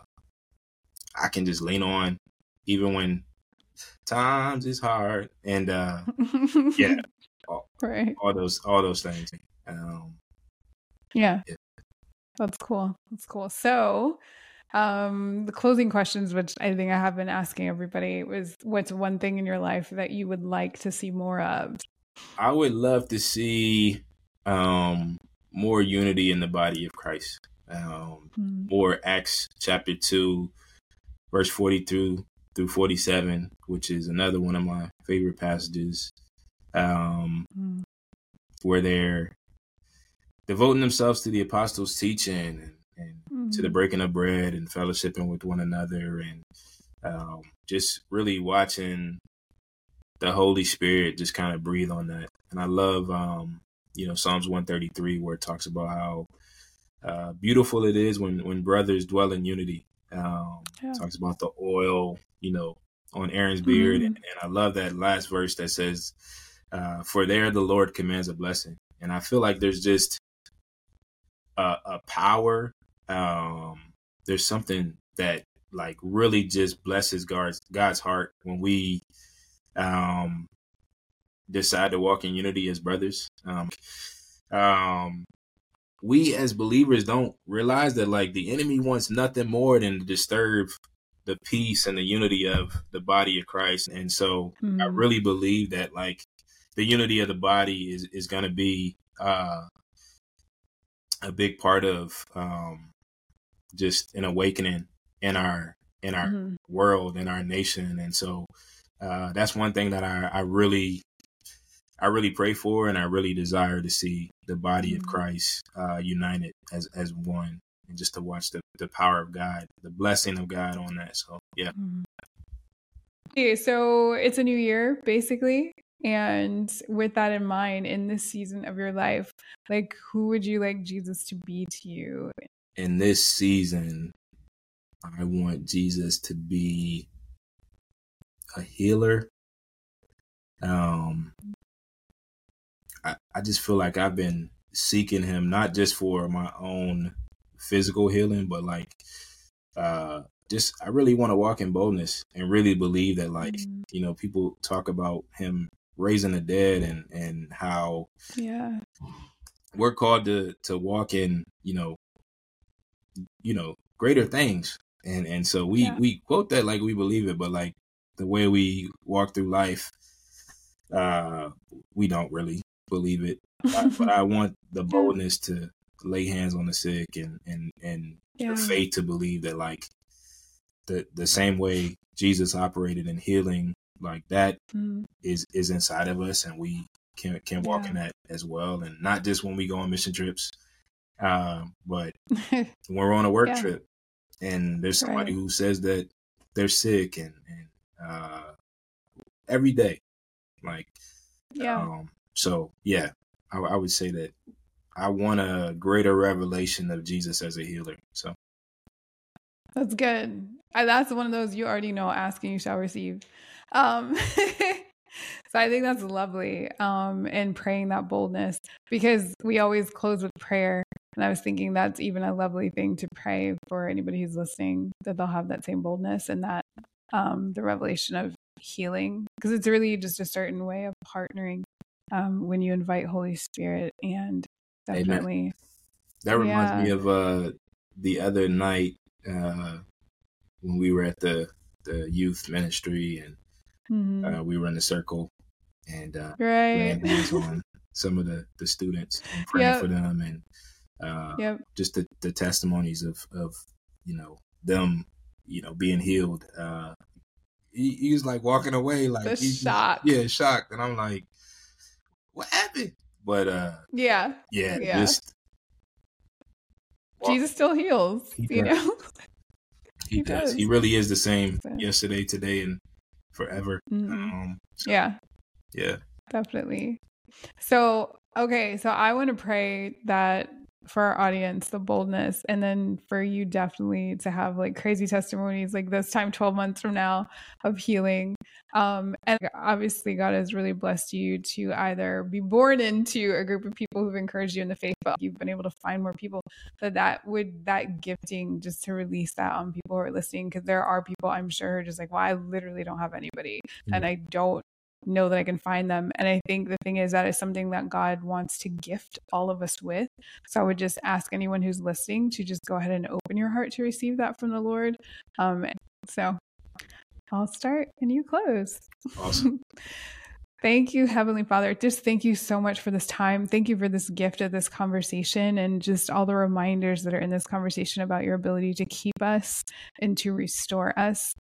I can just lean on, even when times is hard, and uh, [laughs] yeah, all, right, all those all those things. Um, yeah. yeah. That's cool. That's cool. So, um, the closing questions, which I think I have been asking everybody, was what's one thing in your life that you would like to see more of? I would love to see um, more unity in the body of Christ. Um, mm. More Acts chapter 2, verse 40 through, through 47, which is another one of my favorite passages, um, mm. where they're devoting themselves to the apostles' teaching to the mm-hmm. breaking of bread and fellowshipping with one another and um, just really watching the Holy Spirit just kind of breathe on that. And I love, um, you know, Psalms 133, where it talks about how uh, beautiful it is when, when brothers dwell in unity. Um, yeah. Talks about the oil, you know, on Aaron's beard. Mm-hmm. And, and, I love that last verse that says, uh, For there the Lord commands a blessing. And I feel like there's just a, a power. Um, there's something that like really just blesses God's God's heart when we um, decide to walk in unity as brothers. Um, um, we as believers don't realize that like the enemy wants nothing more than to disturb the peace and the unity of the body of Christ. And so mm-hmm. I really believe that like the unity of the body is is going to be uh, a big part of um, just an awakening in our in our mm-hmm. world in our nation and so uh, that's one thing that I, I really I really pray for and I really desire to see the body mm-hmm. of Christ uh, united as as one and just to watch the, the power of God the blessing of God on that so yeah mm-hmm. okay so it's a new year basically and with that in mind, in this season of your life, like who would you like Jesus to be to you? In this season, I want Jesus to be a healer. Um, I, I just feel like I've been seeking him not just for my own physical healing, but like uh just I really want to walk in boldness and really believe that like, mm-hmm. you know, people talk about him raising the dead and and how yeah we're called to to walk in you know you know greater things and and so we yeah. we quote that like we believe it but like the way we walk through life uh we don't really believe it but i [laughs] want the boldness to lay hands on the sick and and and yeah. the faith to believe that like the the same way jesus operated in healing like that mm. is is inside of us, and we can can walk yeah. in that as well, and not just when we go on mission trips, uh, but [laughs] when we're on a work yeah. trip, and there's somebody right. who says that they're sick, and and uh, every day, like yeah. Um, so yeah, I, I would say that I want a greater revelation of Jesus as a healer. So that's good. That's one of those you already know. Asking you shall receive. Um, [laughs] so I think that's lovely. Um, and praying that boldness because we always close with prayer. And I was thinking that's even a lovely thing to pray for anybody who's listening that they'll have that same boldness and that um, the revelation of healing because it's really just a certain way of partnering um, when you invite Holy Spirit and definitely. Amen. That reminds yeah. me of uh, the other night uh, when we were at the the youth ministry and Mm-hmm. Uh, we were in a circle and uh, right. [laughs] on some of the, the students and praying yep. for them and uh, yep. just the, the testimonies of, of, you know, them, you know, being healed. Uh, he, he was like walking away, like the shock. yeah, shocked. And I'm like, what happened? But uh, yeah, yeah, yeah. just Jesus still heals. you know, [laughs] he, he does. does. He really is the same yesterday, today, and forever. Mm-hmm. Um, so, yeah, yeah, definitely. So okay, so I want to pray that for our audience the boldness and then for you definitely to have like crazy testimonies like this time 12 months from now of healing um and obviously god has really blessed you to either be born into a group of people who've encouraged you in the faith but you've been able to find more people that that would that gifting just to release that on people who are listening because there are people i'm sure just like well i literally don't have anybody mm-hmm. and i don't know that I can find them. And I think the thing is that is something that God wants to gift all of us with. So I would just ask anyone who's listening to just go ahead and open your heart to receive that from the Lord. Um, so I'll start and you close. Awesome. [laughs] Thank you, Heavenly Father. Just thank you so much for this time. Thank you for this gift of this conversation and just all the reminders that are in this conversation about your ability to keep us and to restore us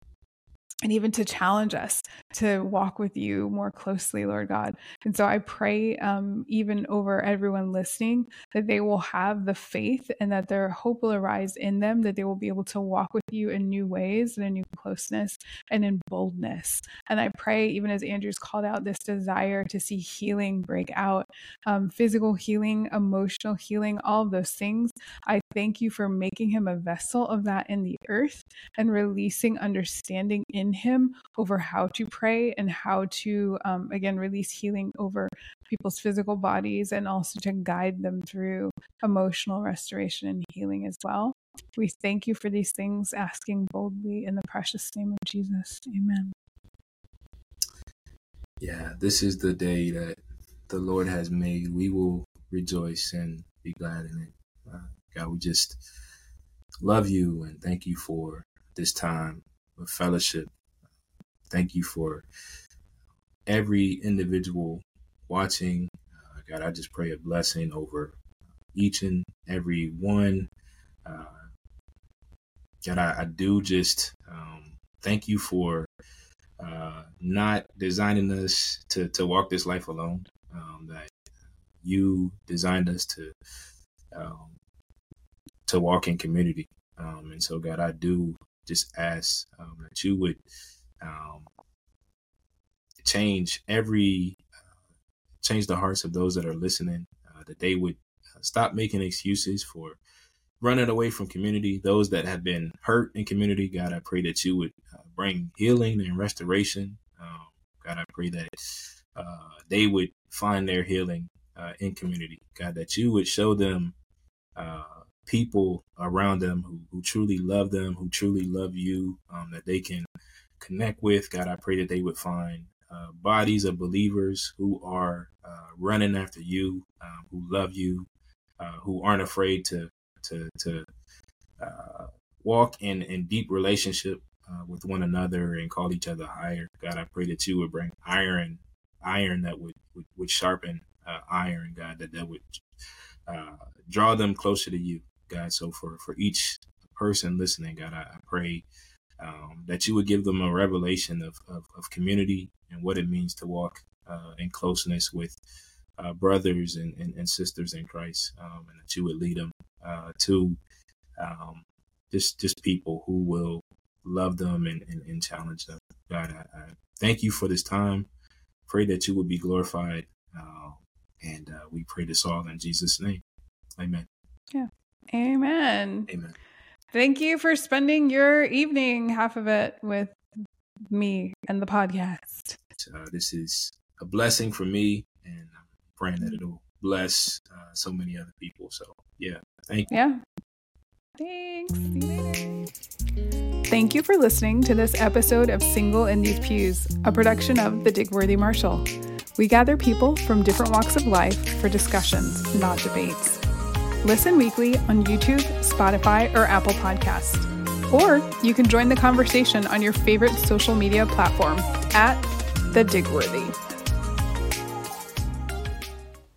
and even to challenge us to walk with you more closely, Lord God. And so I pray, um, even over everyone listening, that they will have the faith and that their hope will arise in them, that they will be able to walk with you in new ways and in new closeness and in boldness. And I pray, even as Andrew's called out, this desire to see healing break out um, physical healing, emotional healing, all of those things. I thank you for making him a vessel of that in the earth and releasing understanding in him over how to pray and how to, um, again, release healing over people's physical bodies and also to guide them through emotional restoration and healing as well. We thank you for these things, asking boldly in the precious name of Jesus. Amen. Yeah, this is the day that the Lord has made. We will rejoice and be glad in it. Uh, God, we just love you and thank you for this time of fellowship Thank you for every individual watching. Uh, God, I just pray a blessing over each and every one. Uh, God, I, I, do just um, thank you for uh, not designing us to, to walk this life alone. Um, that you designed us to um, to walk in community. Um, and so, God, I do just ask um, that you would um, change every change the hearts of those that are listening uh, that they would uh, stop making excuses for running away from community. Those that have been hurt in community god i pray that you would uh, bring healing and restoration. Um, god i pray that uh, they would find their healing uh, in community. God that you would show them people around them who, who truly love them who truly love you um, that they can connect with. God, I pray that they would find uh, bodies of believers who are uh, running after you, um, who love you, uh, who aren't afraid to to to uh, walk in in deep relationship uh, with one another and call each other higher. God, I pray that you would bring iron, iron that would would, would sharpen iron. God, that that would draw them closer to you. God, so for for each person listening, God, I, I pray um, that you would give them a revelation of, of, of, community and what it means to walk uh, in closeness with uh, brothers and, and, and, sisters in Christ, um, and that you would lead them uh, to um, just just people who will love them and, and, and challenge them. God, I, I, thank you for this time. Pray that you would be glorified, uh, and uh, we pray this all in Jesus' name. Amen. Yeah. Amen. Amen. Thank you for spending your evening, half of it, with me and the podcast. Uh, this is a blessing for me, and I'm praying that it'll bless uh, so many other people. So, yeah, thank you. Yeah. Thanks. See you later. Thank you for listening to this episode of Single in These Pews, a production of the Digworthy Marshall. We gather people from different walks of life for discussions, not debates. Listen weekly on YouTube, Spotify, or Apple Podcasts. Or you can join the conversation on your favorite social media platform at The Digworthy.